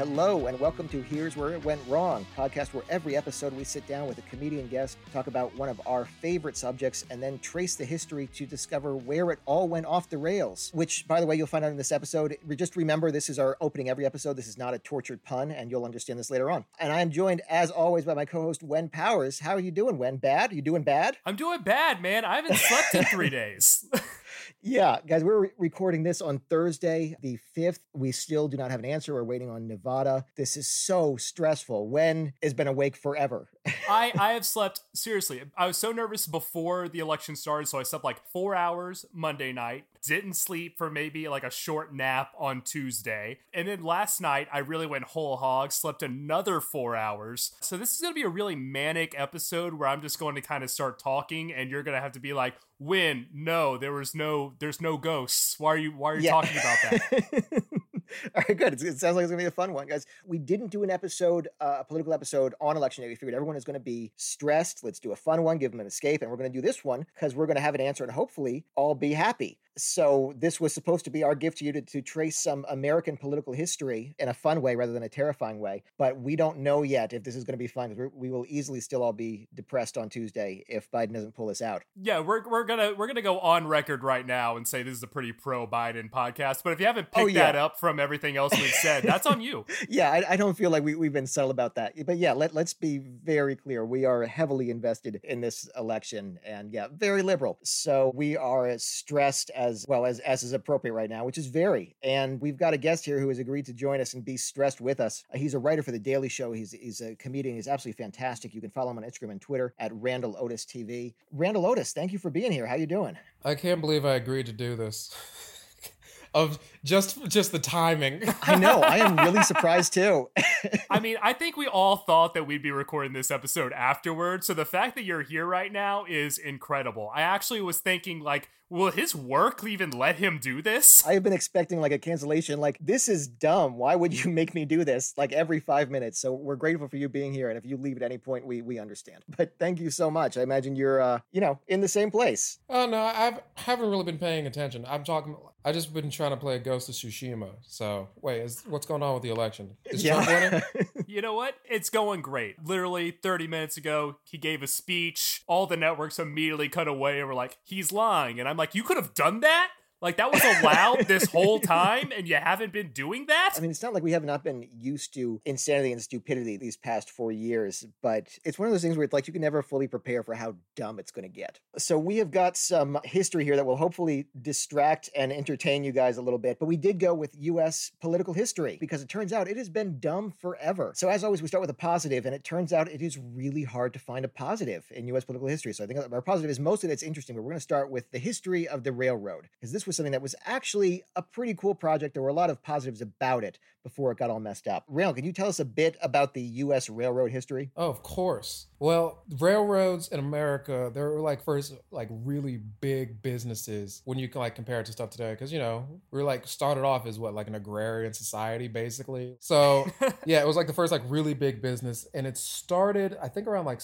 Hello, and welcome to Here's Where It Went Wrong, podcast where every episode we sit down with a comedian guest, talk about one of our favorite subjects, and then trace the history to discover where it all went off the rails. Which, by the way, you'll find out in this episode. Just remember, this is our opening every episode. This is not a tortured pun, and you'll understand this later on. And I am joined, as always, by my co host, Wen Powers. How are you doing, Wen? Bad? You doing bad? I'm doing bad, man. I haven't slept in three days. yeah, guys, we're re- recording this on Thursday, the 5th. We still do not have an answer. We're waiting on Nevada. This is so stressful. Wen has been awake forever. I, I have slept, seriously, I was so nervous before the election started. So I slept like four hours Monday night, didn't sleep for maybe like a short nap on Tuesday. And then last night, I really went whole hog, slept another four hours. So this is going to be a really manic episode where I'm just going to kind of start talking and you're going to have to be like, when? no, there was no, there's no ghosts. Why are you, why are you yeah. talking about that? All right, good. It sounds like it's gonna be a fun one, guys. We didn't do an episode, uh, a political episode on election day. We figured everyone is gonna be stressed. Let's do a fun one, give them an escape, and we're gonna do this one because we're gonna have an answer and hopefully all be happy. So this was supposed to be our gift to you to, to trace some American political history in a fun way rather than a terrifying way. But we don't know yet if this is going to be fun because we will easily still all be depressed on Tuesday if Biden doesn't pull this out. Yeah, we're, we're gonna we're gonna go on record right now and say this is a pretty pro Biden podcast. But if you haven't oh, picked oh, yeah. that up from everything else we've said, that's on you. yeah, I, I, don't feel like we, we've been subtle about that. But yeah, let, let's be very clear. We are heavily invested in this election and yeah, very liberal. So we are as stressed as well as as is appropriate right now, which is very. And we've got a guest here who has agreed to join us and be stressed with us. Uh, he's a writer for The Daily Show. He's, he's a comedian. He's absolutely fantastic. You can follow him on Instagram and Twitter at Randall Otis TV. Randall Otis, thank you for being here. How you doing? I can't believe I agreed to do this. of just just the timing. I know. I am really surprised too. I mean, I think we all thought that we'd be recording this episode afterwards. So the fact that you're here right now is incredible. I actually was thinking like will his work even let him do this? I have been expecting like a cancellation. Like, this is dumb. Why would you make me do this like every five minutes? So we're grateful for you being here. And if you leave at any point, we we understand. But thank you so much. I imagine you're uh, you know, in the same place. Oh no, I haven't really been paying attention. I'm talking I just been trying to play a Ghost of Tsushima. So wait, is what's going on with the election? Is yeah. Trump winning? you know what? It's going great. Literally 30 minutes ago, he gave a speech. All the networks immediately cut away and were like, he's lying. And I'm like, you could have done that? Like that was allowed this whole time, and you haven't been doing that. I mean, it's not like we have not been used to insanity and stupidity these past four years, but it's one of those things where it's like you can never fully prepare for how dumb it's going to get. So we have got some history here that will hopefully distract and entertain you guys a little bit. But we did go with U.S. political history because it turns out it has been dumb forever. So as always, we start with a positive, and it turns out it is really hard to find a positive in U.S. political history. So I think our positive is mostly that it's interesting, but we're going to start with the history of the railroad because this was something that was actually a pretty cool project. There were a lot of positives about it before it got all messed up. Rail, can you tell us a bit about the U.S. railroad history? Oh, of course. Well, railroads in America, they're like first like really big businesses when you can like compare it to stuff today. Because you know we're like started off as what like an agrarian society basically. So yeah, it was like the first like really big business, and it started I think around like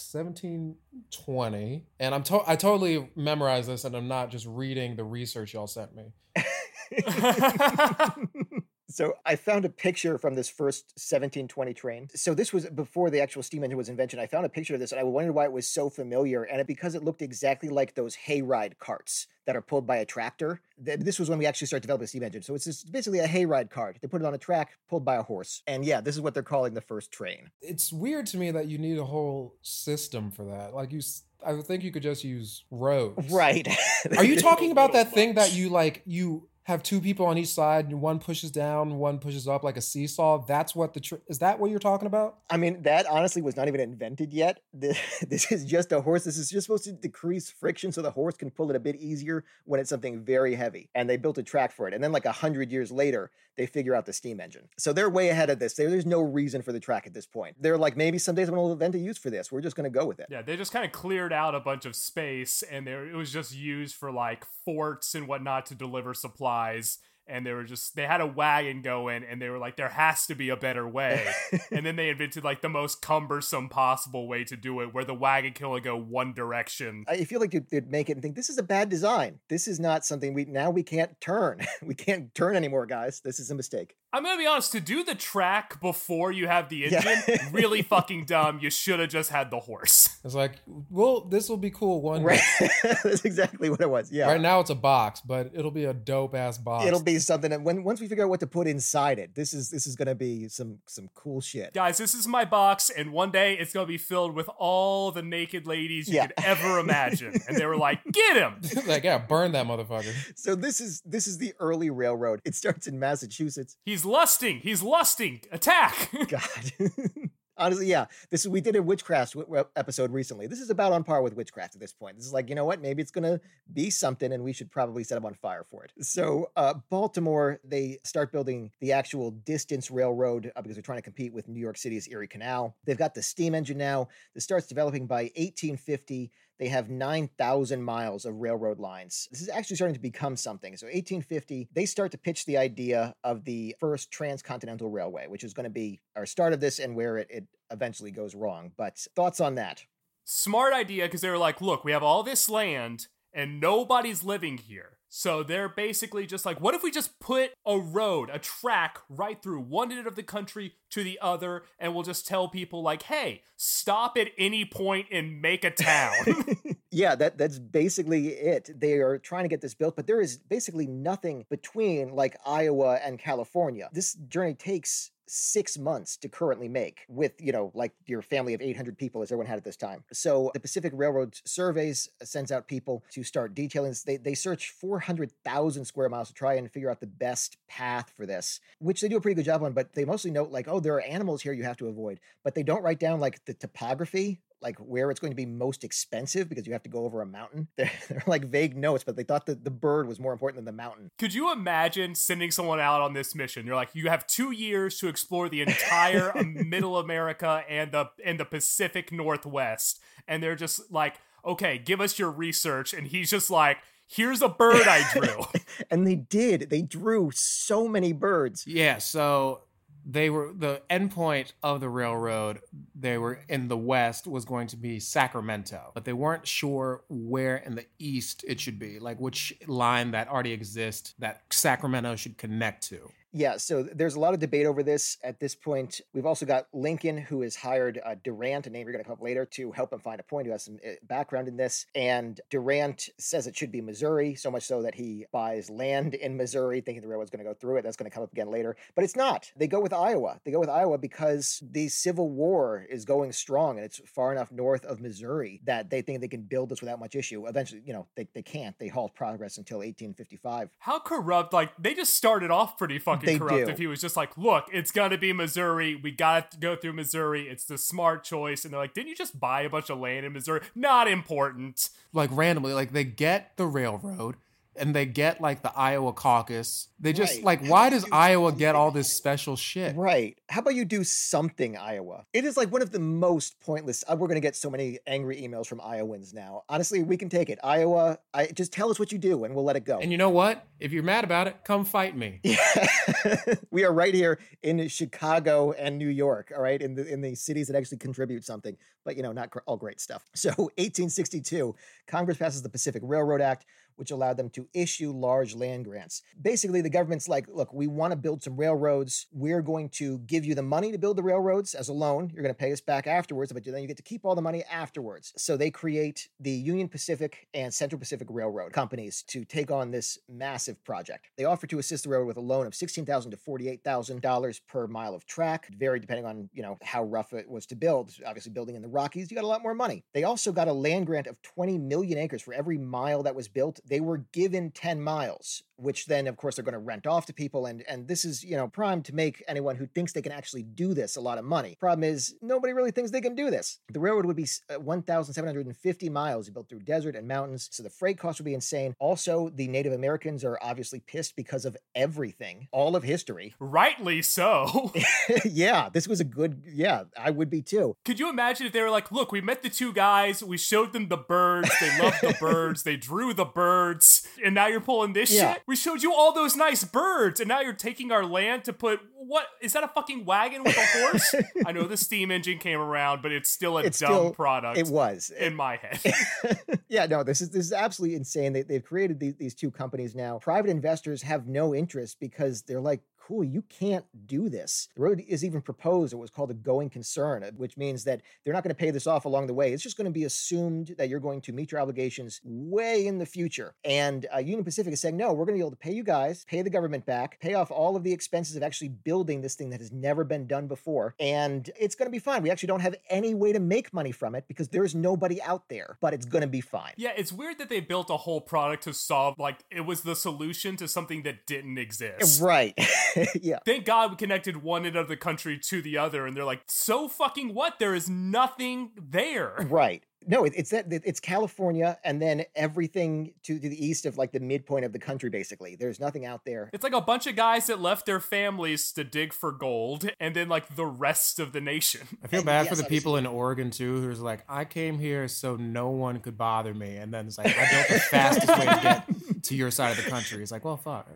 1720. And I'm to- I totally memorized this, and I'm not just reading the research y'all sent me. So I found a picture from this first 1720 train. So this was before the actual steam engine was invented. I found a picture of this and I wondered why it was so familiar. And it, because it looked exactly like those hayride carts that are pulled by a tractor. This was when we actually started developing the steam engine. So it's just basically a hayride cart. They put it on a track, pulled by a horse. And yeah, this is what they're calling the first train. It's weird to me that you need a whole system for that. Like you I think you could just use roads. Right. Are you talking about that thing that you like you have two people on each side, and one pushes down, one pushes up like a seesaw. That's what the tr- is that what you're talking about? I mean, that honestly was not even invented yet. This, this is just a horse. This is just supposed to decrease friction so the horse can pull it a bit easier when it's something very heavy. And they built a track for it. And then, like a hundred years later, they figure out the steam engine. So they're way ahead of this. There- There's no reason for the track at this point. They're like, maybe someday someone will invent a use for this. We're just going to go with it. Yeah, they just kind of cleared out a bunch of space, and there it was just used for like forts and whatnot to deliver supplies. And they were just they had a wagon going, and they were like, there has to be a better way. and then they invented like the most cumbersome possible way to do it, where the wagon can only go one direction. I feel like you'd, they'd make it and think this is a bad design. This is not something we now we can't turn. we can't turn anymore, guys. This is a mistake. I'm gonna be honest, to do the track before you have the Yeah. engine, really fucking dumb. You should have just had the horse. It's like, well, this will be cool one Right. day. That's exactly what it was. Yeah. Right now it's a box, but it'll be a dope ass box. It'll be something that when once we figure out what to put inside it, this is this is gonna be some some cool shit. Guys, this is my box, and one day it's gonna be filled with all the naked ladies you Yeah. could ever imagine. and they were like, get him! like, yeah, burn that motherfucker. So this is this is the early railroad. It starts in Massachusetts. He's lusting, he's lusting, attack! God. Honestly, yeah. This is we did a witchcraft episode recently. This is about on par with witchcraft at this point. This is like, you know what? Maybe it's gonna be something, and we should probably set them on fire for it. So, uh, Baltimore, they start building the actual distance railroad uh, because they're trying to compete with New York City's Erie Canal. They've got the steam engine now. This starts developing by 1850. They have 9,000 miles of railroad lines. This is actually starting to become something. So, 1850, they start to pitch the idea of the first transcontinental railway, which is going to be our start of this and where it, it eventually goes wrong. But thoughts on that? Smart idea, because they were like, look, we have all this land, and nobody's living here. So they're basically just like, what if we just put a road, a track right through one end of the country to the other, and we'll just tell people, like, hey, stop at any point and make a town. yeah, that that's basically it. They are trying to get this built, but there is basically nothing between like Iowa and California. This journey takes six months to currently make with you know like your family of 800 people as everyone had at this time. So the pacific railroad surveys uh, sends out people to start detailing they, they search 400000 square miles to try and figure out the best path for this which they do a pretty good job on but they mostly note like oh there are animals here you have to avoid but they don't write down like the topography like where it's going to be most expensive because you have to go over a mountain. They're, they're like vague notes, but they thought that the bird was more important than the mountain. Could you imagine sending someone out on this mission? You're like, you have two years to explore the entire um, Middle America and the and the Pacific Northwest, and they're just like, okay, give us your research, and he's just like, here's a bird I drew. and they did. They drew so many birds. Yeah, so they were the endpoint of the railroad they were in the west was going to be sacramento. But they weren't sure where in the east it should be like which line that already exists that sacramento should connect to Yeah, so there's a lot of debate over this at this point. We've also got Lincoln, who has hired uh, Durant, a name you're going to come up later, to help him find a point, who has some uh, background in this. And Durant says it should be Missouri, so much so that he buys land in Missouri, thinking the railroad's going to go through it. That's going to come up again later. But it's not. They go with Iowa. They go with Iowa because the Civil War is going strong and it's far enough north of Missouri that they think they can build this without much issue. Eventually, you know, they, they can't. They halt progress until 1855. How corrupt? Like they just started off pretty fucking They corrupt. do. If he was just like, look, it's gonna be Missouri. We gotta go through Missouri. It's the smart choice. And they're like, didn't you just buy a bunch of land in Missouri? Not important. like randomly like they get the railroad and they get like the iowa caucus they just Right. like How why does you iowa get all this special shit Right. How about you do something, Iowa? It is like one of the most pointless. uh, We're going to get so many angry emails from Iowans now. Honestly, we can take it. Iowa, I just tell us what you do and we'll let it go. and you know what if you're mad about it come fight me Yeah. we are right here in Chicago and New York, all right, in the in the cities that actually contribute something, but you know, not all great stuff. So, 1862, Congress passes the Pacific Railroad Act, which allowed them to issue large land grants. Basically, the government's like, look, we want to build some railroads. We're going to give you the money to build the railroads as a loan. You're going to pay us back afterwards, but then you get to keep all the money afterwards. So they create the Union Pacific and Central Pacific Railroad companies to take on this massive project. They offer to assist the railroad with a loan of $16,000 to $48,000 per mile of track, varied depending on, you know, how rough it was to build. Obviously, building in the Rockies, you got a lot more money. They also got a land grant of 20 million acres for every mile that was built. They were given 10 miles which then of course they're going to rent off to people and and this is you know prime to make anyone who thinks they can actually do this a lot of money problem is nobody really thinks they can do this the railroad would be uh, 1750 miles built through desert and mountains so the freight cost would be insane also the native americans are obviously pissed because of everything all of history Rightly so. yeah this was a good yeah i would be too Could you imagine if they were like, look, we met the two guys, we showed them the birds, they loved the birds, they drew the birds, and now you're pulling this Yeah. shit? We showed you all those nice birds, and now you're taking our land to put what is that a fucking wagon with a horse? I know the steam engine came around, but it's still a It's dumb still- product it was in my head. yeah, no, this is this is absolutely insane. They, they've created these, these two companies now. Private investors have no interest because they're like, cool, you can't do this. The road is even proposed. It was called a going concern, uh, which means that they're not going to pay this off along the way. It's just going to be assumed that you're going to meet your obligations way in the future. And uh, Union Pacific is saying, no, we're going to be able to pay you guys, pay the government back, pay off all of the expenses of actually building this thing that has never been done before. And it's going to be fine. We actually don't have any way to make money from it because there's nobody out there, but it's going to be fine. Yeah, it's weird that they built a whole product to solve like it was the solution to something that didn't exist. Right. yeah. Thank God we connected one end of the country to the other, and they're like, so fucking what? There is nothing there. Right. No, it, it's that it's California and then everything to, to the east of like the midpoint of the country, basically. There's nothing out there. It's like a bunch of guys that left their families to dig for gold, and then like the rest of the nation. I feel And bad yes, for the obviously- people in Oregon too, who's like, I came here so no one could bother me, and then it's like I built the fastest way to get to your side of the country. It's like, well, fuck.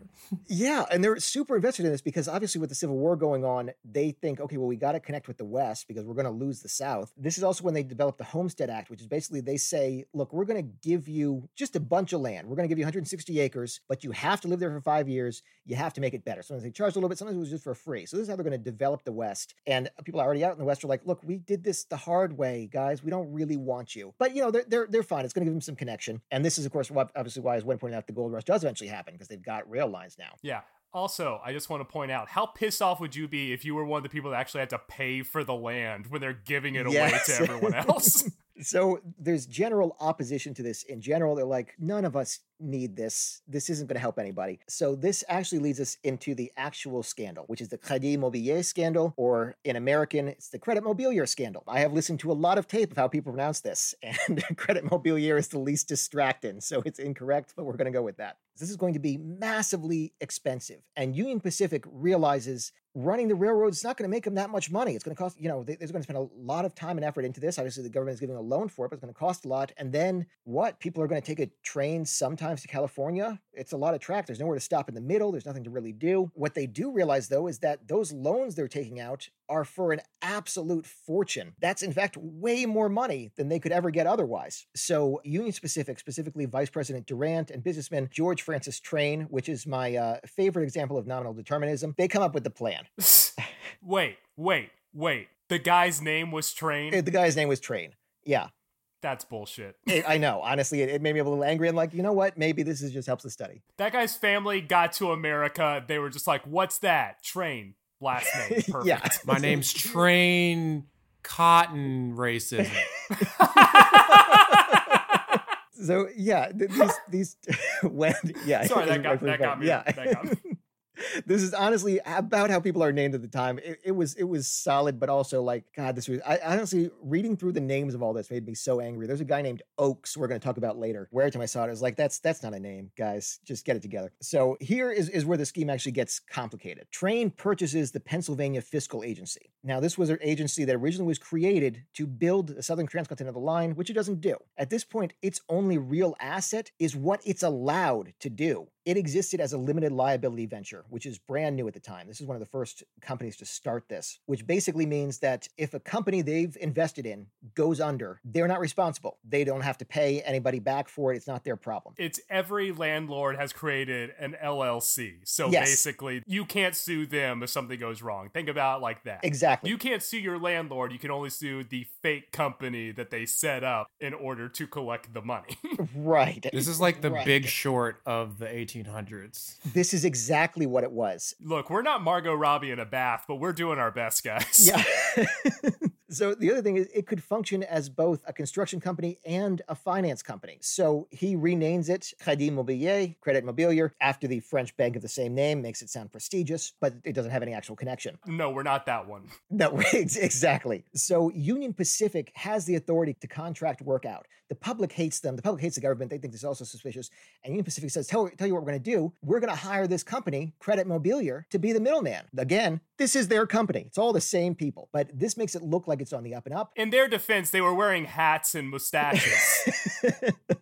Yeah, and they're super invested in this because obviously with the Civil War going on, they think, okay, well, we got to connect with the West because we're going to lose the South. This is also when they developed the Homestead Act, which is basically they say, look, we're going to give you just a bunch of land. We're going to give you 160 acres, but you have to live there for five years. You have to make it better. Sometimes they charge a little bit, sometimes it was just for free. So this is how they're going to develop the West. And uh, people already out in the West are like, look, we did this the hard way, guys. We don't really want you. But you know, they're they're, they're fine. It's going to give them some connection. And this is, of course, what, obviously why, as Gwen pointed out, the gold rush does eventually happen because they've got rail lines now. Yeah. Also, I just want to point out how pissed off would you be if you were one of the people that actually had to pay for the land when they're giving it away to everyone else? So there's general opposition to this. In general, they're like, none of us need this. This isn't going to help anybody. So this actually leads us into the actual scandal, which is the Crédit Mobilier scandal, or in American, it's the Credit Mobilier scandal. I have listened to a lot of tape of how people pronounce this, and Credit Mobilier is the least distracting, so it's incorrect, but we're going to go with that. This is going to be massively expensive, and Union Pacific realizes running the railroad is not going to make them that much money. It's going to cost, you know, they, they're going to spend a lot of time and effort into this. Obviously, the government is giving a loan for it, but it's going to cost a lot. And then what? People are going to take a train sometimes to California. It's a lot of track. There's nowhere to stop in the middle. There's nothing to really do. What they do realize, though, is that those loans they're taking out are for an absolute fortune. That's, in fact, way more money than they could ever get otherwise. So, Union Pacific, specifically Vice President Durant and businessman George Francis Train, which is my uh, favorite example of nominal determinism, they come up with the plan. wait, wait, wait. The guy's name was Train? Uh, The guy's name was Train. Yeah, That's bullshit. I I know. Honestly, it, it made me a little angry. And like, you know what? Maybe this is just helps the study. That guy's family got to America. They were just like, what's that? Train. Last name. Perfect. yeah, My name's Train Cotton Racism. so yeah, these these when yeah. Sorry, that got, that got me. Yeah. That got me. This is honestly about how people are named at the time. It, it was it was solid, but also like God, this was. I honestly reading through the names of all this made me so angry. There's a guy named Oakes we're going to talk about later. Where every time I saw it, I was like, that's that's not a name, guys. Just get it together. So here is is where the scheme actually gets complicated. Train purchases the Pennsylvania Fiscal Agency. Now this was an agency that originally was created to build the Southern Transcontinental Line, which it doesn't do. At this point, its only real asset is what it's allowed to do. It existed as a limited liability venture, which is brand new at the time. This is one of the first companies to start this, which basically means that if a company they've invested in goes under, they're not responsible. They don't have to pay anybody back for it. It's not their problem. It's every landlord has created an LLC. So Yes. basically, you can't sue them if something goes wrong. Think about it like that. Exactly. You can't sue your landlord. You can only sue the fake company that they set up in order to collect the money. right. This is like the Right. big short of the 1800s. This is exactly what it was. Look, we're not Margot Robbie in a bath, but we're doing our best, guys. Yeah. so the other thing is it could function as both a construction company and a finance company. So he renames it Crédit Mobilier, Credit Mobilier, after the French bank of the same name, makes it sound prestigious, but it doesn't have any actual connection. No, we're not that one. No, exactly. So Union Pacific has the authority to contract work out. The public hates them. The public hates the government. They think this is also suspicious. And Union Pacific says, tell, tell you what we're going to do. We're going to hire this company, Credit Mobilier, to be the middleman. Again, this is their company. It's all the same people. But this makes it look like it's on the up and up. In their defense, they were wearing hats and mustaches.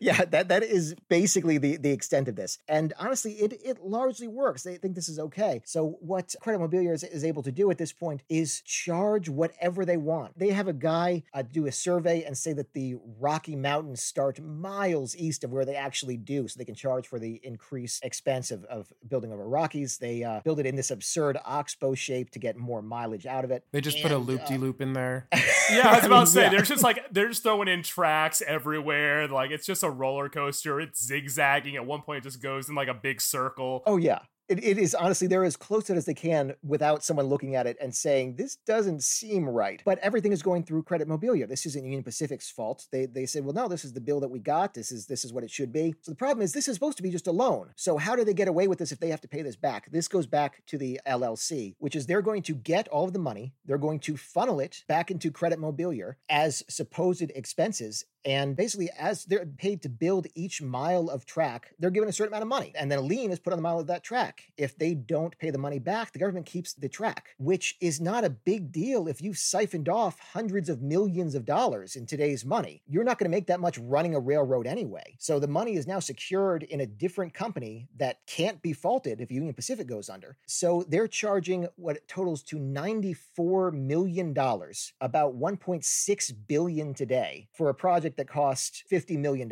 yeah, that that is basically the the extent of this. And honestly, it it largely works. They think this is okay. So what Credit Mobilier is, is able to do at this point is charge whatever they want. They have a guy uh, do a survey and say that the Rocky Mountains start miles east of where they actually do, so they can charge for the increased expense of, of building over Rockies. They uh, build it in this absurd oxbow shape to get more mileage out of it. They just put a loop de loop in there. yeah, I was about to say, yeah. they're just like, they're just throwing in tracks everywhere. Like, it's just a roller coaster. It's zigzagging. At one point, it just goes in like a big circle. Oh yeah. It, it is honestly they're as close to it as they can without someone looking at it and saying this doesn't seem right. But everything is going through Credit Mobilier. This isn't Union Pacific's fault. They they said, well, no, this is the bill that we got. This is this is what it should be. So the problem is this is supposed to be just a loan. So how do they get away with this if they have to pay this back? This goes back to the LLC, which is they're going to get all of the money. They're going to funnel it back into Credit Mobilier as supposed expenses and basically, as they're paid to build each mile of track, they're given a certain amount of money. And then a lien is put on the mile of that track. If they don't pay the money back, the government keeps the track, which is not a big deal if you've siphoned off hundreds of millions of dollars in today's money. You're not going to make that much running a railroad anyway. So the money is now secured in a different company that can't be faulted if Union Pacific goes under. So they're charging what totals to $94 million, about 1.6 billion today, for a project that cost $50 million.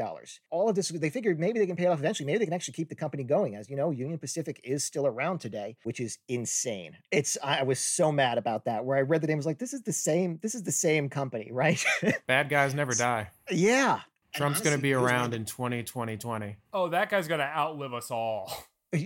All of this, they figured maybe they can pay it off eventually. Maybe they can actually keep the company going. As you know, Union Pacific is still around today, which is insane. It's, I was so mad about that, where I read the name, I was like, this is the same, this is the same company, right? Bad guys never die. yeah. Trump's going to be around in 20, 2020. Oh, that guy's going to outlive us all.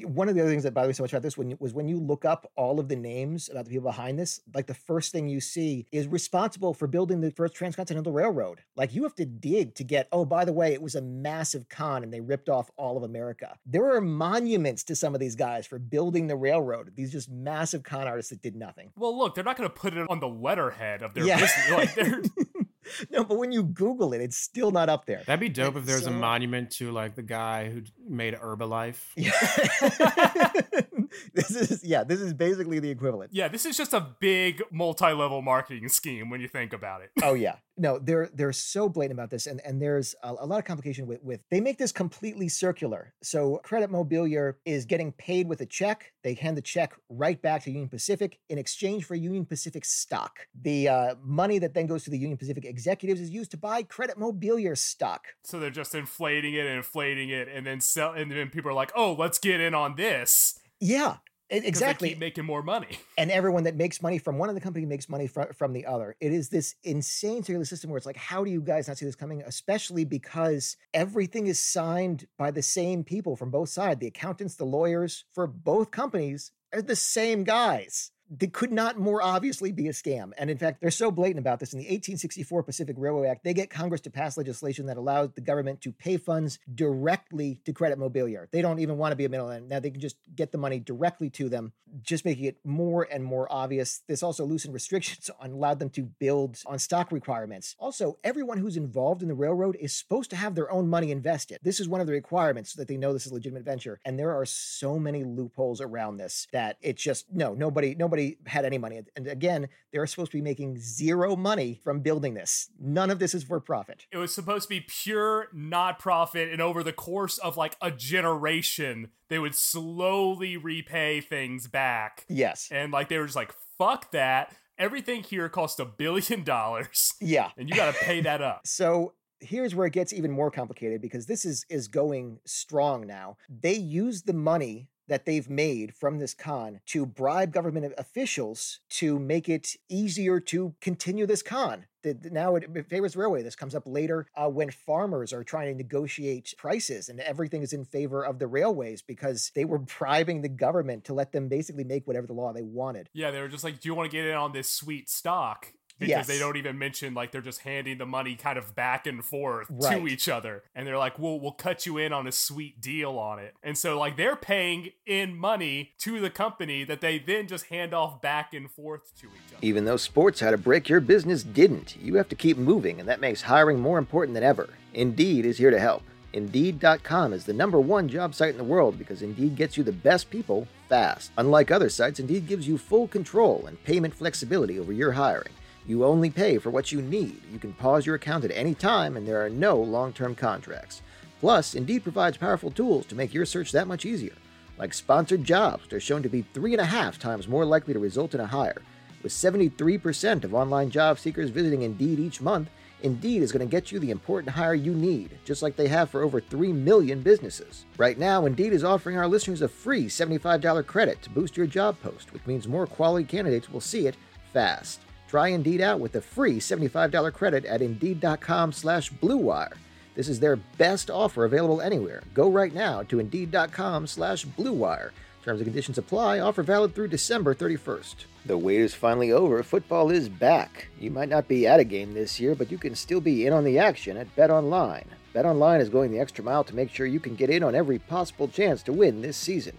One of the other things that bothered me so much about this when, was when you look up all of the names about the people behind this, like the first thing you see is responsible for building the first transcontinental railroad. Like you have to dig to get, oh, by the way, it was a massive con and they ripped off all of America. There are monuments to some of these guys for building the railroad. These just massive con artists that did nothing. Well, look, they're not going to put it on the letterhead of their Yeah. business. Like, they're, no, but when you Google it, it's still not up there. That'd be dope if It's there's so- a monument to like the guy who made Herbalife. Yeah. this is yeah, this is basically the equivalent. yeah, this is just a big multi-level marketing scheme when you think about it. Oh yeah. No, they're they're so blatant about this, and and there's a, a lot of complication with with they make this completely circular. So Credit Mobilier is getting paid with a check. They hand the check right back to Union Pacific in exchange for Union Pacific stock. The uh, money that then goes to the Union Pacific executives is used to buy Credit Mobilier stock. So they're just inflating it and inflating it, and then sell, and then people are like, "Oh, let's get in on this." Yeah. Exactly. Making more money. and everyone that makes money from one of the company makes money from, from the other. It is this insane circular system where it's like, how do you guys not see this coming? Especially because everything is signed by the same people from both sides. The accountants, the lawyers for both companies are the same guys. They could not more obviously be a scam. And in fact, they're so blatant about this. In the 1864 Pacific Railway Act, they get Congress to pass legislation that allows the government to pay funds directly to Credit Mobilier. They don't even want to be a middleman. Now they can just get the money directly to them, just making it more and more obvious. This also loosened restrictions on allowed them to build on stock requirements. Also, everyone who's involved in the railroad is supposed to have their own money invested. This is one of the requirements so that they know this is a legitimate venture. And there are so many loopholes around this that it's just no, nobody, nobody had any money. And again, they're supposed to be making zero money from building this. None of this is for profit. It was supposed to be pure not profit, and over the course of like a generation, they would slowly repay things back. Yes. And like they were just like, fuck that. Everything here costs a billion dollars, Yeah. and you got to pay that up. So here's where it gets even more complicated because this is is going strong now. They use the money that they've made from this con to bribe government officials to make it easier to continue this con. The, the- now it, favors railway. This comes up later uh, when farmers are trying to negotiate prices, and everything is in favor of the railways because they were bribing the government to let them basically make whatever the law they wanted. Yeah, they were just like, "Do you want to get in on this sweet stock?" Because they don't even mention like they're just handing the money kind of back and forth Right. to each other, and they're like, "We'll we'll cut you in on a sweet deal on it." And so like they're paying in money to the company that they then just hand off back and forth to each other. Even though sports had to Break Your Business didn't, you have to keep moving, and that makes hiring more important than ever. Indeed is here to help. Indeed.com is the number one job site in the world because Indeed gets you the best people fast. Unlike other sites, Indeed gives you full control and payment flexibility over your hiring. You only pay for what you need. You can pause your account at any time, and there are no long term contracts. Plus, Indeed provides powerful tools to make your search that much easier, like sponsored jobs, which are shown to be three and a half times more likely to result in a hire. With 73% of online job seekers visiting Indeed each month, Indeed is going to get you the important hire you need, just like they have for over 3 million businesses. Right now, Indeed is offering our listeners a free $75 credit to boost your job post, which means more quality candidates will see it fast. Try Indeed out with a free $75 credit at Indeed.com slash BlueWire. This is their best offer available anywhere. Go right now to Indeed.com slash BlueWire. Terms and conditions apply. Offer valid through December 31st. The wait is finally over. Football is back. You might not be at a game this year, but you can still be in on the action at BetOnline. BetOnline is going the extra mile to make sure you can get in on every possible chance to win this season.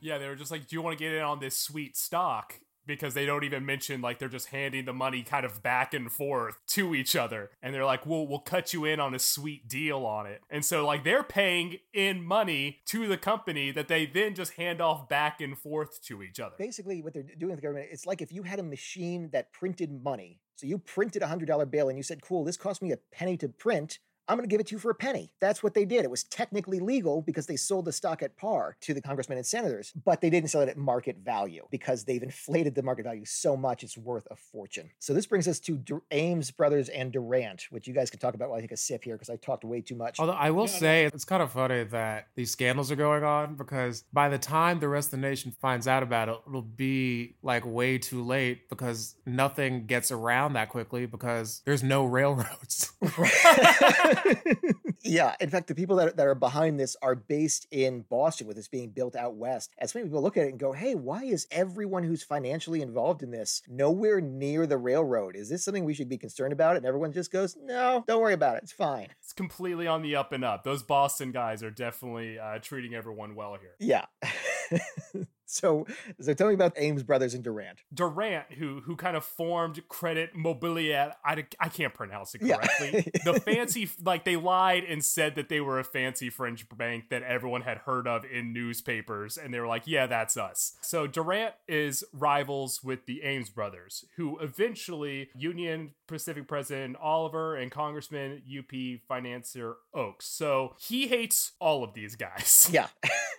Yeah, they were just like, "Do you want to get in on this sweet stock?" Because they don't even mention like they're just handing the money kind of back and forth to each other, and they're like, "We'll we'll cut you in on a sweet deal on it." And so like they're paying in money to the company that they then just hand off back and forth to each other. Basically, what they're doing with the government, it's like if you had a machine that printed money. So you printed a $100 bill and you said, cool, this cost me a penny to print. I'm going to give it to you for a penny. That's what they did. It was technically legal because they sold the stock at par to the congressmen and senators, but they didn't sell it at market value because they've inflated the market value so much it's worth a fortune. So this brings us to Dur- Ames Brothers and Durant, which you guys can talk about while I take a sip here because I talked way too much. Although I will say it's kind of funny that these scandals are going on because by the time the rest of the nation finds out about it, it'll be like way too late because nothing gets around that quickly because there's no railroads. yeah. In fact, the people that, that are behind this are based in Boston with this being built out west. As many people look at it and go, hey, why is everyone who's financially involved in this nowhere near the railroad? Is this something we should be concerned about? And everyone just goes, no, don't worry about it. It's fine. It's completely on the up and up. Those Boston guys are definitely uh, treating everyone well here. Yeah. so, so tell me about Ames Brothers and Durant. Durant, who who kind of formed Credit Mobilier, I, I can't pronounce it Yeah. correctly. the fancy, like they lied and said that they were a fancy French bank that everyone had heard of in newspapers, and they were like, "Yeah, that's us." So Durant is rivals with the Ames brothers, who eventually Union Pacific President Oliver and Congressman UP financier Oakes. So he hates all of these guys. Yeah.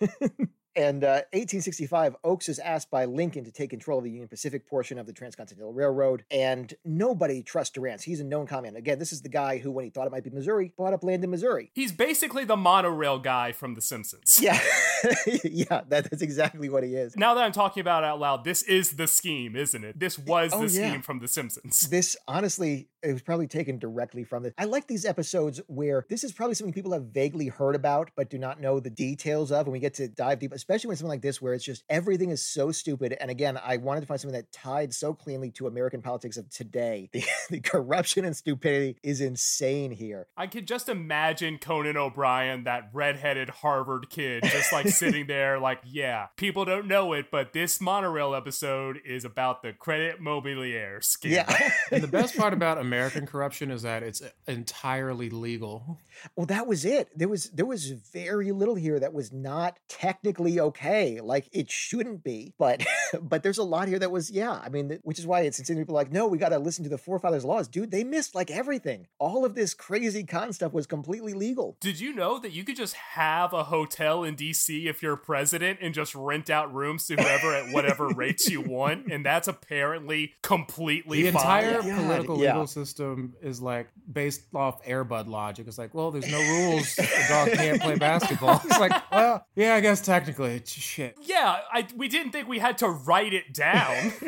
And uh, 1865, Oakes is asked by Lincoln to take control of the Union Pacific portion of the Transcontinental Railroad, and nobody trusts Durant. He's a known comment. Again, this is the guy who, when he thought it might be Missouri, bought up land in Missouri. He's basically the monorail guy from The Simpsons. Yeah, yeah, that, that's exactly what he is. Now that I'm talking about it out loud, this is the scheme, isn't it? This was Oh, the yeah. scheme from The Simpsons. This honestly, it was probably taken directly from this. I like these episodes where this is probably something people have vaguely heard about but do not know the details of, and we get to dive deep, especially when something like this where it's just everything is so stupid. And again, I wanted to find something that tied so cleanly to American politics of today. The, the corruption and stupidity is insane here. I could just imagine Conan O'Brien, that redheaded Harvard kid, just like sitting there, like, yeah, people don't know it, but this monorail episode is about the Credit Mobilier scheme. Yeah. and the best part about American corruption is that it's uh, entirely legal. Well, that was it. There was there was very little here that was not technically perfectly okay. Like it shouldn't be, but but there's a lot here that was yeah. I mean, which is why it's insane. People are like, no, we got to listen to the forefathers' laws, dude. They missed like everything. All of this crazy con stuff was completely legal. Did you know that you could just have a hotel in DC if you're president and just rent out rooms to whoever at whatever rates you want, and that's apparently completely the fine. entire God, political yeah. legal system is like based off Airbud logic. It's like, well, there's no rules. The dog can't play basketball. It's like, well, yeah, I guess technically, it's shit. Yeah, I, we didn't think we had to write it down.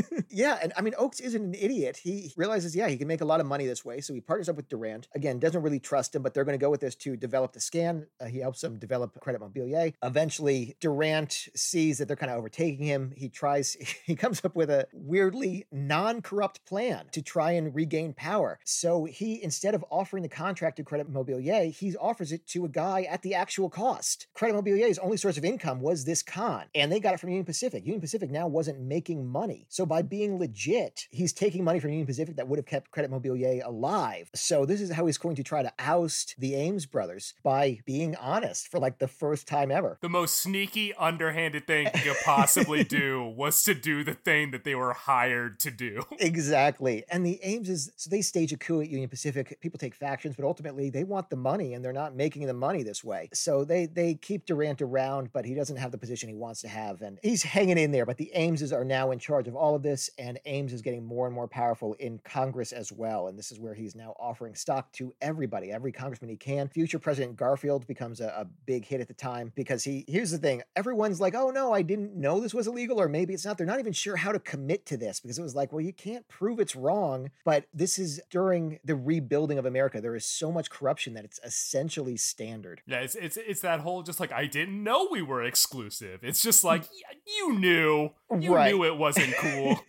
yeah, and I mean, Oakes isn't an idiot. He realizes, yeah, he can make a lot of money this way. So he partners up with Durant. Again, doesn't really trust him, but they're going to go with this to develop the scan. Uh, he helps them develop Credit Mobilier. Eventually, Durant sees that they're kind of overtaking him. He tries, he comes up with a weirdly non corrupt plan to try and regain power. So he, instead of offering the contract to Credit Mobilier, he offers it to a guy at the actual cost. Credit Mobilier's only source of income was this con, and they got it from Union Pacific. Union Pacific now wasn't making money. So by mm-hmm. being legit, he's taking money from Union Pacific that would have kept Credit Mobilier alive. So this is how he's going to try to oust the Ames brothers by being honest for like the first time ever. the most sneaky, underhanded thing you could possibly do was to do the thing that they were hired to do. Exactly. And the Ames is so they stage a coup at Union Pacific. People take factions, but ultimately they want the money and they're not making the money this way. So they they keep Durant around, but he doesn't have the position he wants to have. And he's hanging in there. But the Ameses are now in charge of all of this, and Ames is getting more and more powerful in Congress as well. And this is where he's now offering stock to everybody, every congressman he can. Future President Garfield becomes a, a big hit at the time because he here's the thing. Everyone's like, oh no, I didn't know this was illegal, or maybe it's not. They're not even sure how to commit to this because it was like, well, you can't prove it's wrong. But this is during the rebuilding of America. There is so much corruption that it's essentially standard. Yeah, it's it's it's that whole just like I didn't know we were exclusive. It's just like you knew, you Right. knew it wasn't cool.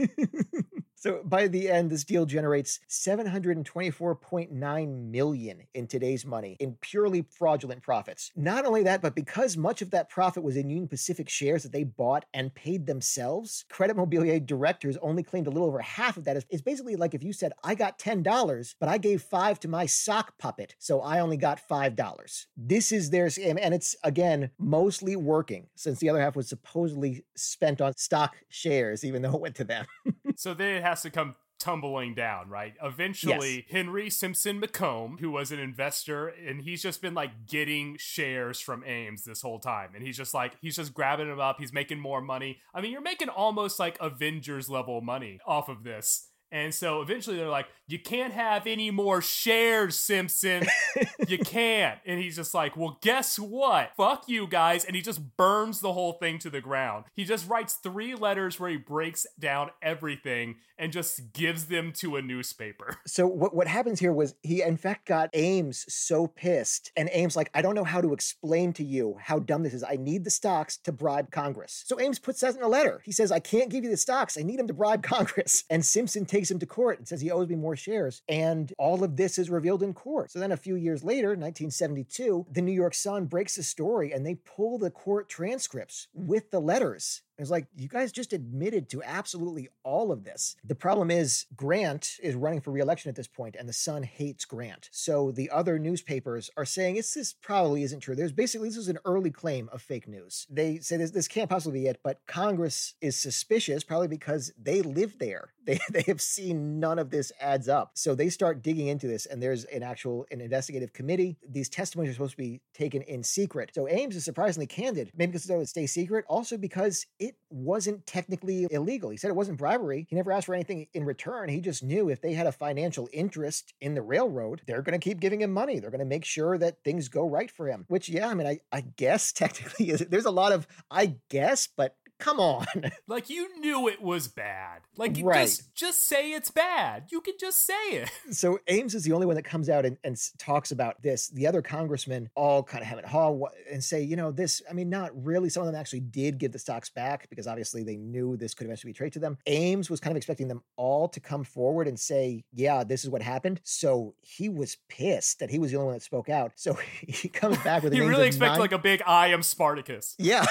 So by the end, this deal generates 724.9 million in today's money in purely fraudulent profits. Not only that, but because much of that profit was in Union Pacific shares that they bought and paid themselves, Credit Mobilier directors only claimed a little over half of that. It's- basically like if you said, I got $10, but I gave five to my sock puppet, so I only got $5. This is their scam, and it's again mostly working since the other half was supposedly spent on stock shares, even though it went to them. so then it has to come tumbling down, right? Eventually, Henry Simpson McComb, who was an investor, and he's just been like getting shares from Ames this whole time. And he's just like, he's just grabbing them up. He's making more money. I mean, you're making almost like Avengers level money off of this. And so eventually they're like, you can't have any more shares, Simpson. you can't. And he's just like, well, guess what? Fuck you guys. And he just burns the whole thing to the ground. He just writes three letters where he breaks down everything and just gives them to a newspaper. So what, what happens here was he in fact got Ames so pissed, and Ames like, I don't know how to explain to you how dumb this is. I need the stocks to bribe Congress. So Ames puts that in a letter. He says, I can't give you the stocks. I need them to bribe Congress. And Simpson takes him to court and says he owes me more shares. And all of this is revealed in court. So then a few years later, 1972, the New York Sun breaks the story and they pull the court transcripts with the letters. It's like, you guys just admitted to absolutely all of this. The problem is, Grant is running for reelection at this point, and the Sun hates Grant. So the other newspapers are saying it's this probably isn't true. There's basically, this is an early claim of fake news. They say this, this can't possibly be it, but Congress is suspicious, probably because they live there. They, they have seen none of this adds up. So they start digging into this, and there's an actual an investigative committee. These testimonies are supposed to be taken in secret. So Ames is surprisingly candid, maybe because it would stay secret, also because it wasn't technically illegal. He said it wasn't bribery. He never asked for anything in return. He just knew if they had a financial interest in the railroad, they're going to keep giving him money. They're going to make sure that things go right for him. Which, yeah, I mean, I, I guess technically there's a lot of I guess, but come on. Like you knew it was bad. Like Right. just just say it's bad. You can just say it. so Ames is the only one that comes out and, and talks about this. The other congressmen all kind of hem and haw and say, you know, this, I mean, not really. Some of them actually did give the stocks back because obviously they knew this could eventually be traded to them. Ames was kind of expecting them all to come forward and say, yeah, this is what happened. So he was pissed that he was the only one that spoke out. So he comes back with You really expect nine- like a big I am Spartacus. yeah.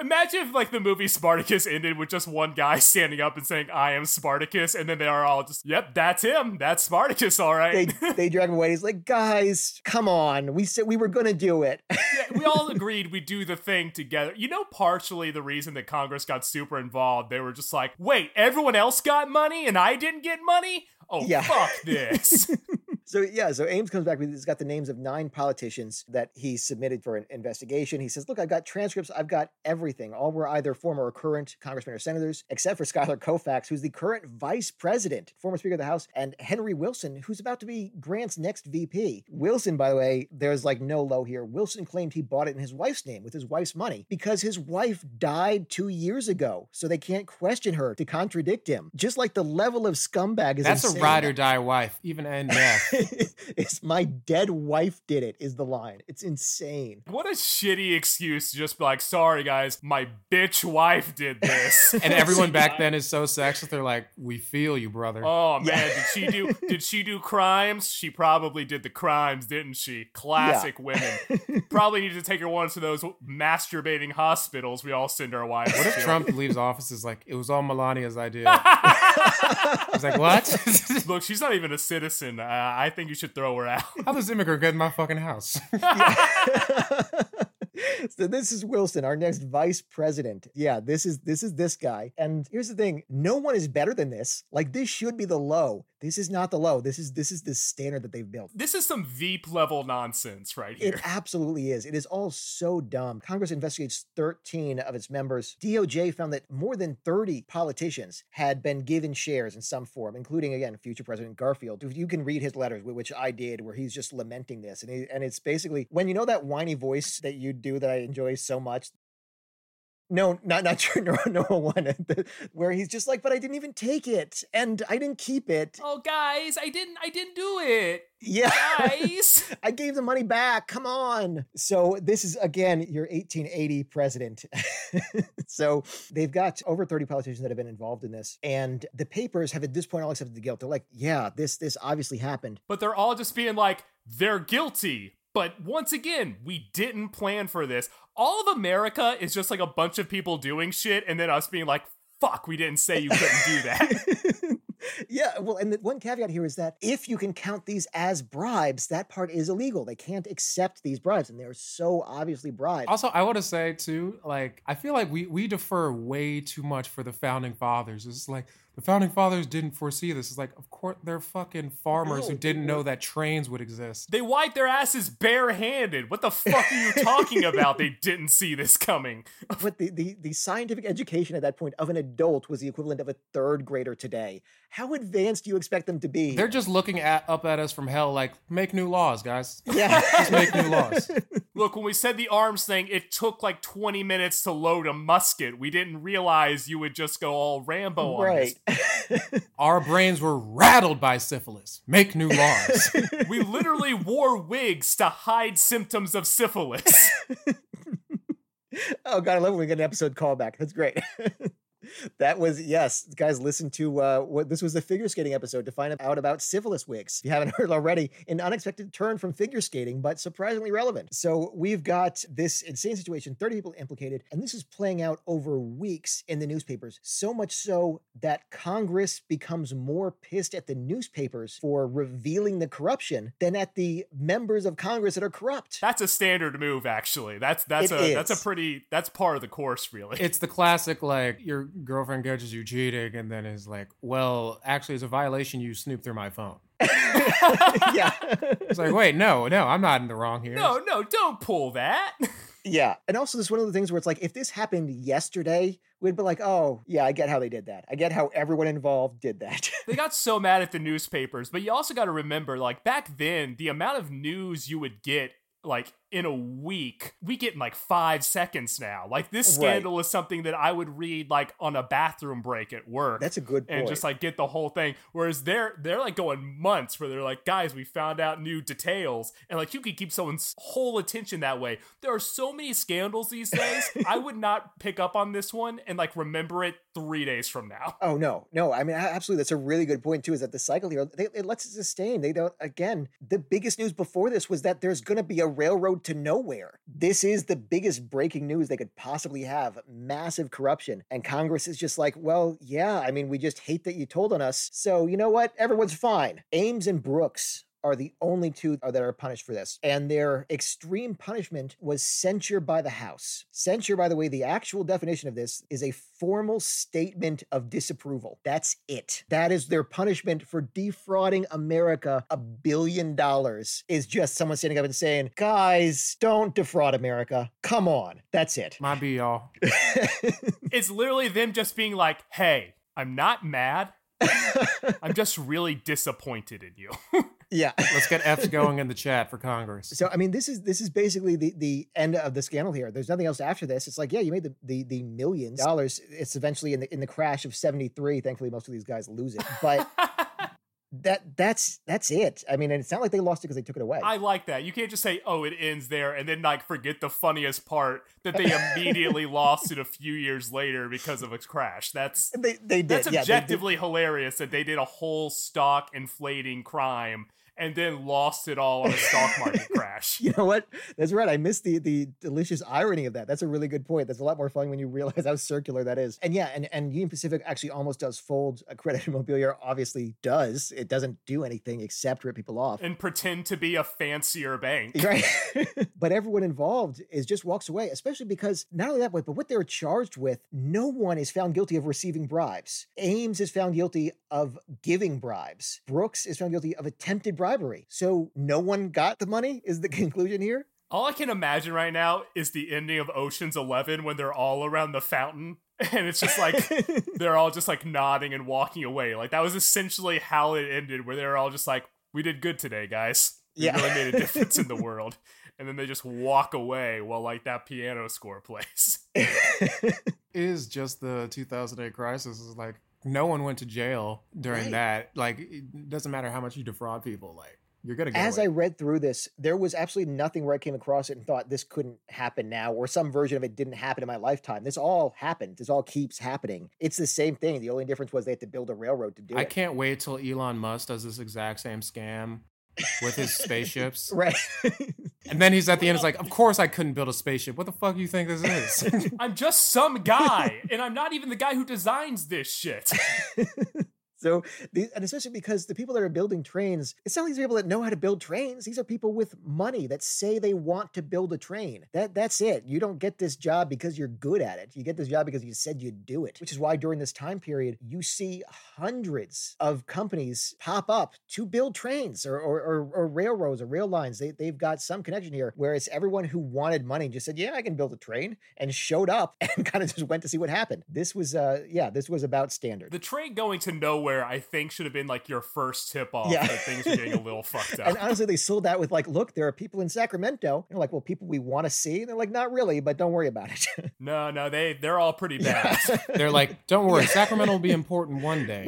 Imagine if like the movie Spartacus ended with just one guy standing up and saying, "I am Spartacus," and then they are all just, "Yep, that's him. That's Spartacus, all right." They they drag him away. He's like, guys, come on. We said we were gonna do it. yeah, we all agreed we'd do the thing together. You know, partially the reason that Congress got super involved, they were just like, "Wait, everyone else got money and I didn't get money." Oh, Yeah. fuck this. So yeah, so Ames comes back with he's got the names of nine politicians that he submitted for an investigation. He says, "Look, I've got transcripts, I've got everything. All were either former or current congressmen or senators, except for Schuyler Colfax, who's the current vice president, former Speaker of the House, and Henry Wilson, who's about to be Grant's next VP. Wilson, by the way, there's like no low here. Wilson claimed he bought it in his wife's name with his wife's money because his wife died two years ago, so they can't question her to contradict him. Just like the level of scumbag is That's a ride or die wife, even end death. it's my dead wife did it is the line. It's insane. what a shitty excuse to just be like, "Sorry guys, my bitch wife did this." and everyone back then is so sexist. They're like, "We feel you, brother." Oh man, Yeah. did she do did she do crimes? She probably did the crimes, didn't she? Classic women. Probably need to take her one to those masturbating hospitals we all send our wives. What if to. Trump leaves office? Is like, it was all Melania's idea. He's like, what? Look, she's not even a citizen. Uh, I think you should throw her out. How does immigrant get in my fucking house? so this is Wilson, our next vice president. Yeah, this is this is this guy. And here's the thing: no one is better than this. Like this should be the low. This is not the low. This is this is the standard that they've built. This is some Veep level nonsense right here. It absolutely is. It is all so dumb. Congress investigates 13 of its members. DOJ found that more than 30 politicians had been given shares in some form, including, again, future President Garfield. You can read his letters, which I did, where he's just lamenting this. And, he, and it's basically when you know that whiny voice that you do that I enjoy so much. No, not not your no, no one. Where he's just like, but I didn't even take it, and I didn't keep it. oh guys, I didn't I didn't do it. Yeah, Guys. I gave the money back. Come on. So this is again your 1880 president. so they've got over 30 politicians that have been involved in this, and the papers have at this point all accepted the guilt. They're like, yeah, this this obviously happened. but they're all just being like, they're guilty. But once again, we didn't plan for this. All of America is just like a bunch of people doing shit, and then us being like, fuck, we didn't say you couldn't do that. yeah, well, and the one caveat here is that if you can count these as bribes, that part is illegal. They can't accept these bribes, and they're so obviously bribes. Also, I want to say too, like I feel like we we defer way too much for the founding fathers. It's like the founding fathers didn't foresee this. It's like, of course, they're fucking farmers who didn't know that trains would exist. they wiped their asses barehanded. What the fuck are you talking about? They didn't see this coming. but the, the the scientific education at that point of an adult was the equivalent of a third grader today. How advanced do you expect them to be? They're just looking at up at us from hell, like make new laws, guys. yeah, Just make new laws. Look, when we said the arms thing, it took like 20 minutes to load a musket. We didn't realize you would just go all Rambo on right. this. Our brains were rattled by syphilis. Make new laws. We literally wore wigs to hide symptoms of syphilis. oh god, I love when we get an episode callback. That's great. That was yes, guys. Listen to uh, what this was the figure skating episode to find out about syphilis wigs. If you haven't heard already, an unexpected turn from figure skating, but surprisingly relevant. So we've got this insane situation, thirty people implicated, and this is playing out over weeks in the newspapers. So much so that Congress becomes more pissed at the newspapers for revealing the corruption than at the members of Congress that are corrupt. That's a standard move, actually. That's that's It a that's a pretty that's part of the course, really. it's the classic like your girlfriend catches you cheating and then is like, well, actually, it's a violation. You snoop through my phone. yeah. It's like, wait, no, no, I'm not in the wrong here. no, no, don't pull that. Yeah. And also, this is one of the things where it's like, if this happened yesterday, we'd be like, oh, yeah, I get how they did that. I get how everyone involved did that. they got so mad at the newspapers, but you also got to remember, like back then, the amount of news you would get. Like in a week, we get in like five seconds now. Like this Right. scandal is something that I would read like on a bathroom break at work. That's a good point. and just like get the whole thing. Whereas they're they're like going months where they're like, guys, we found out new details, and like you could keep someone's whole attention that way. There are so many scandals these days. I would not pick up on this one and like remember it three days from now. Oh no, no! I mean, absolutely, that's a really good point too. Is that the cycle here? They, it lets it sustain. They don't. Again, the biggest news before this was that there's going to be a railroad to nowhere. This is the biggest breaking news they could possibly have massive corruption. And Congress is just like, well, yeah, I mean, we just hate that you told on us. So, you know what? Everyone's fine. Ames and Brooks are the only two that are punished for this. And their extreme punishment was censure by the House. Censure, by the way, the actual definition of this is a formal statement of disapproval. That's it. That is their punishment for defrauding America a billion dollars, is just someone standing up and saying, guys, don't defraud America. Come on. That's it. My be y'all. It's literally them just being like, hey, I'm not mad. I'm just really disappointed in you. yeah. Let's get F's going in the chat for Congress. So I mean, this is this is basically the the end of the scandal here. There's nothing else after this. It's like, yeah, you made the the, the millions dollars. It's eventually in the in the crash of '73. Thankfully, most of these guys lose it, but that that's that's it. I mean, and it's not like they lost it because they took it away. I like that. You can't just say, "Oh, it ends there," and then like forget the funniest part that they immediately lost it a few years later because of a crash. That's they they did. that's yeah, they did. objectively hilarious that they did a whole stock inflating crime and then lost it all on a stock market crash. You know what? That's right. I missed the the delicious irony of that. That's a really good point. That's a lot more fun when you realize how circular that is. And yeah, and, and Union Pacific actually almost does fold. Credit Mobilier obviously does. It doesn't do anything except rip people off. And pretend to be a fancier bank. Right. but everyone involved is just walks away, especially because not only that, but what they're charged with, no one is found guilty of receiving bribes. Ames is found guilty of giving bribes. Brooks is found guilty of attempted bribery. So no one got the money, is the conclusion here. All I can imagine right now is the ending of Ocean's Eleven when they're all around the fountain. And it's just like they're all just like nodding and walking away. Like that was essentially how it ended, where they're all just like, "We did good today, guys. We Yeah. really made a difference in the world." And then they just walk away while like that piano score plays. is just the 2008 crisis. Is like no one went to jail during Right. that. Like it doesn't matter how much you defraud people. Like you're gonna get As away. I read through this, there was absolutely nothing where I came across it and thought this couldn't happen now, or some version of it didn't happen in my lifetime. This all happened. This all keeps happening. It's the same thing. The only difference was they had to build a railroad to do I it. I can't wait till Elon Musk does this exact same scam with his spaceships. Right. And then he's at the end, it's like, of course I couldn't build a spaceship. What the fuck do you think this is? I'm just some guy, and I'm not even the guy who designs this shit. So, and especially because the people that are building trains, it's not these people that know how to build trains. These are people with money that say they want to build a train. That that's it. You don't get this job because you're good at it. You get this job because you said you'd do it. Which is why during this time period, you see hundreds of companies pop up to build trains or or, or, or railroads or rail lines. They they've got some connection here where it's everyone who wanted money just said, "Yeah, I can build a train," and showed up and kind of just went to see what happened. This was uh yeah, this was about standard. The train going to nowhere, I think, should have been like your first tip off Yeah. that things are getting a little fucked up. And honestly, they sold that with like, look, there are people in Sacramento. And they're like, well, people we want to see. And they're like, not really, but don't worry about it. no, no, they they're all pretty bad. They're like, don't worry, Sacramento will be important one day.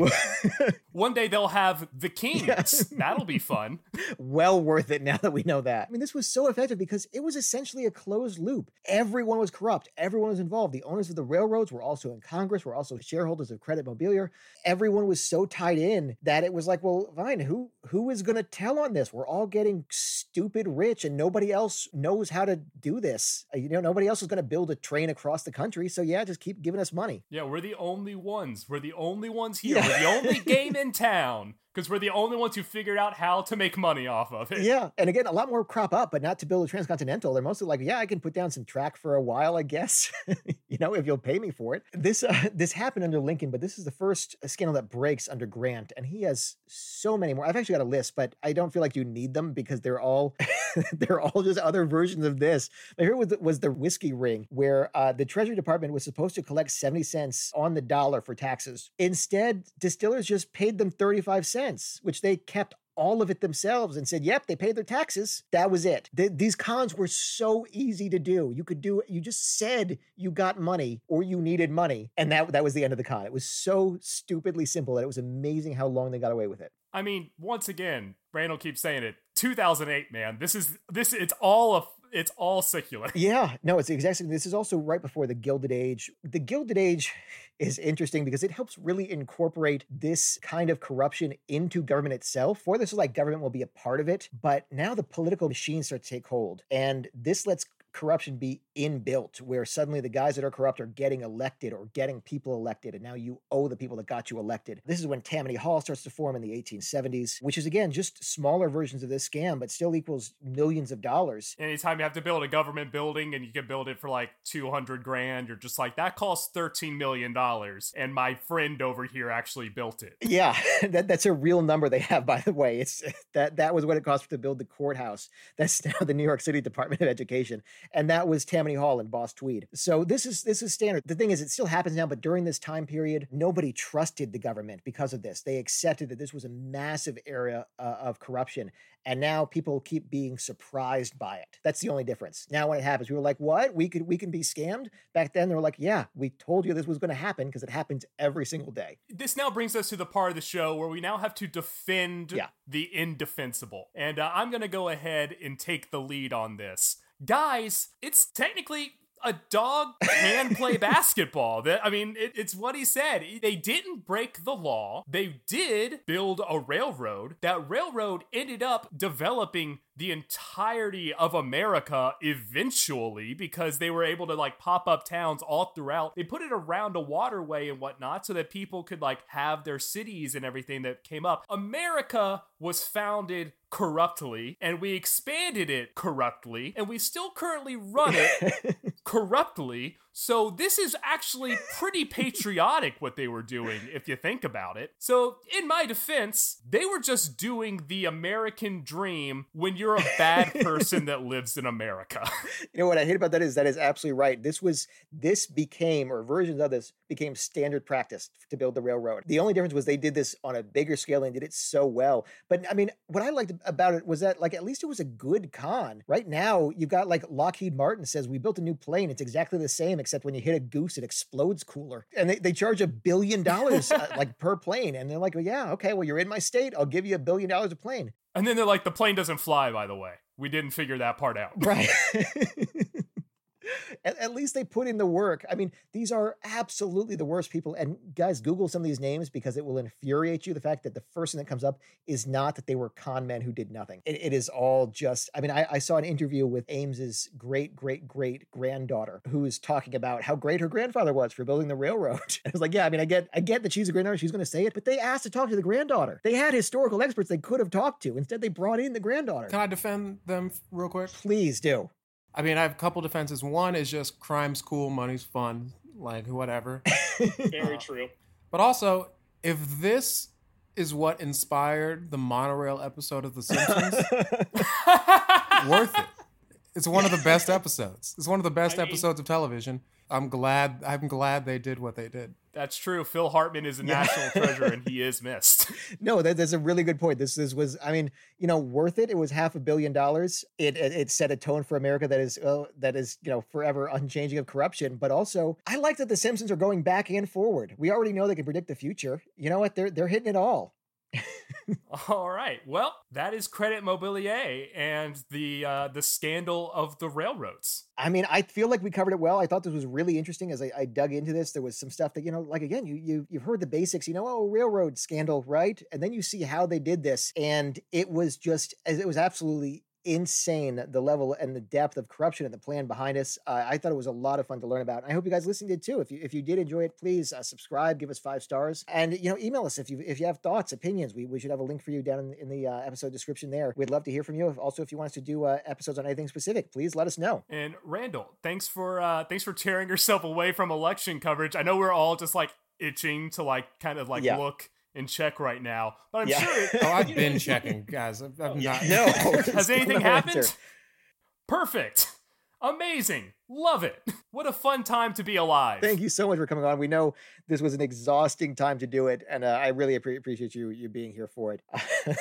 One day they'll have the kings. That'll be fun. well worth it now that we know that. I mean, this was so effective because it was essentially a closed loop. Everyone was corrupt. Everyone was involved. The owners of the railroads were also in Congress, were also shareholders of Credit Mobilier. Everyone was so tied in that it was like, well, fine, who who is going to tell on this? We're all getting stupid rich, and nobody else knows how to do this. You know, nobody else is going to build a train across the country. So yeah, just keep giving us money. Yeah, we're the only ones. We're the only ones here. Yeah. We're the only game in town because we're the only ones who figured out how to make money off of it. Yeah, and again, a lot more crop up, but not to build a transcontinental. They're mostly like, yeah, I can put down some track for a while, I guess. you know, if you'll pay me for it. This uh, this happened under Lincoln, but this is the first scandal that breaks under Grant, and he has so many more. I've actually got a list, but I don't feel like you need them because they're all they're all just other versions of this. My favorite was the, was the whiskey ring, where uh, the Treasury Department was supposed to collect seventy cents on the dollar for taxes. Instead, distillers just paid them thirty five cents, which they kept all of it themselves and said, "Yep, they paid their taxes." That was it. Th- these cons were so easy to do. You could do. It, you just said you got money or you needed money, and that that was the end of the con. It was so stupidly simple that it was amazing how long they got away with it. I mean, once again, Randall keeps saying it. 2008, man. This is this. It's all of. It's all secular. Yeah, no, it's exactly. This is also right before the Gilded Age. The Gilded Age is interesting because it helps really incorporate this kind of corruption into government itself. For this is like government will be a part of it, but now the political machine starts to take hold, and this lets corruption be inbuilt where suddenly the guys that are corrupt are getting elected or getting people elected and now you owe the people that got you elected this is when tammany hall starts to form in the 1870s which is again just smaller versions of this scam but still equals millions of dollars Anytime you have to build a government building and you can build it for like 200 grand, you're just like, that costs $13 million. And my friend over here actually built it. yeah that, that's a real number they have by the way it's that that was what it cost to build the courthouse that's now the new york city department of education and that was Tammany Hall and Boss Tweed. So this is this is standard. The thing is, it still happens now, but during this time period, nobody trusted the government because of this. They accepted that this was a massive area uh, of corruption, and now people keep being surprised by it. That's the only difference. Now, when it happens, we were like, "What? We could we can be scammed?" Back then, they were like, "Yeah, we told you this was going to happen because it happens every single day." This now brings us to the part of the show where we now have to defend Yeah. the indefensible. And uh, I'm going to go ahead and take the lead on this. Guys, it's technically a dog can play basketball. That I mean, it, it's what he said. They didn't break the law. They did build a railroad. That railroad ended up developing the entirety of America eventually because they were able to like pop up towns all throughout. They put it around a waterway and whatnot so that people could like have their cities and everything that came up. America was founded corruptly and we expanded it corruptly and we still currently run it corruptly. So this is actually pretty patriotic what they were doing if you think about it. So in my defense, they were just doing the American dream when you're a bad person that lives in America. You know what I hate about that is that is absolutely right. This was this became or versions of this became standard practice to build the railroad. The only difference was they did this on a bigger scale and did it so well. But I mean, what I liked about it was that like at least it was a good con. Right now, you've got like Lockheed Martin says we built a new plane. It's exactly the same except when you hit a goose, it explodes cooler. And they, they charge a billion dollars uh, like per plane. And they're like, well, yeah, okay, well you're in my state. I'll give you a billion dollars a plane. And then they're like, the plane doesn't fly, by the way. We didn't figure that part out. Right. at, at least they put in the work. I mean, these are absolutely the worst people. And guys, Google some of these names because it will infuriate you. The fact that the first thing that comes up is not that they were con men who did nothing. It, it is all just. I mean, I, I saw an interview with Ames's great great great granddaughter who was talking about how great her grandfather was for building the railroad. I was like, yeah, I mean, I get I get that she's a granddaughter. She's going to say it, but they asked to talk to the granddaughter. They had historical experts they could have talked to. Instead, they brought in the granddaughter. Can I defend them real quick? Please do. I mean, I have a couple defenses. One is just crime's cool, money's fun, like whatever. Very true. But also, if this is what inspired the monorail episode of The Simpsons, worth it. It's one of the best episodes. It's one of the best I mean- episodes of television. I'm glad. I'm glad they did what they did. That's true. Phil Hartman is a Yeah. national treasure and he is missed. No, that, that's a really good point. This, this was, I mean, you know, worth it. It was half a billion dollars. It, it it set a tone for America that is uh, that is you know forever unchanging of corruption. But also, I like that the Simpsons are going back and forward. We already know they can predict the future. You know what? They're they're hitting it all. All right. Well, that is Credit Mobilier and the uh, the scandal of the railroads. I mean, I feel like we covered it well. I thought this was really interesting as I, I dug into this. There was some stuff that, you know, like again, you you you've heard the basics, you know, oh, railroad scandal, right? And then you see how they did this. And it was just it was absolutely insane the level and the depth of corruption and the plan behind us. Uh, I thought it was a lot of fun to learn about. And I hope you guys listened did too. If you if you did enjoy it, please uh, subscribe, give us five stars, and you know, email us if you if you have thoughts, opinions. We, we should have a link for you down in, in the uh, episode description there. We'd love to hear from you. If, also, if you want us to do uh, episodes on anything specific, please let us know. And Randall, thanks for uh, thanks for tearing yourself away from election coverage. I know we're all just like itching to like kind of like Yeah. look and check right now, but I'm Yeah. sure. It, Oh, I've been checking, guys. I've, I've not. No, Has anything no answer. happened? Perfect. Amazing. Love it. What a fun time to be alive. Thank you so much for coming on. We know this was an exhausting time to do it, and uh, I really appre- appreciate you you being here for it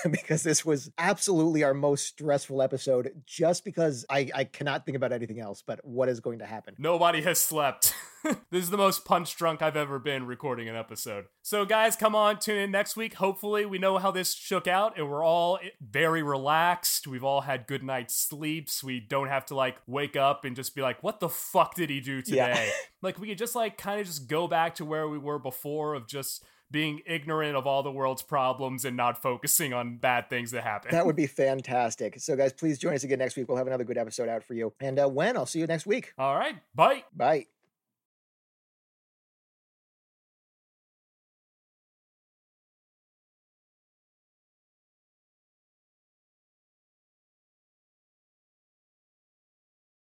because this was absolutely our most stressful episode. Just because I I cannot think about anything else but what is going to happen. Nobody has slept. this is the most punch drunk I've ever been recording an episode. So, guys, come on, tune in next week. Hopefully, we know how this shook out and we're all very relaxed. We've all had good night's sleeps. We don't have to like wake up and just be like, what the fuck did he do today? Yeah. like, we could just like kind of just go back to where we were before of just being ignorant of all the world's problems and not focusing on bad things that happen. That would be fantastic. So, guys, please join us again next week. We'll have another good episode out for you. And uh, when? I'll see you next week. all right. Bye. Bye.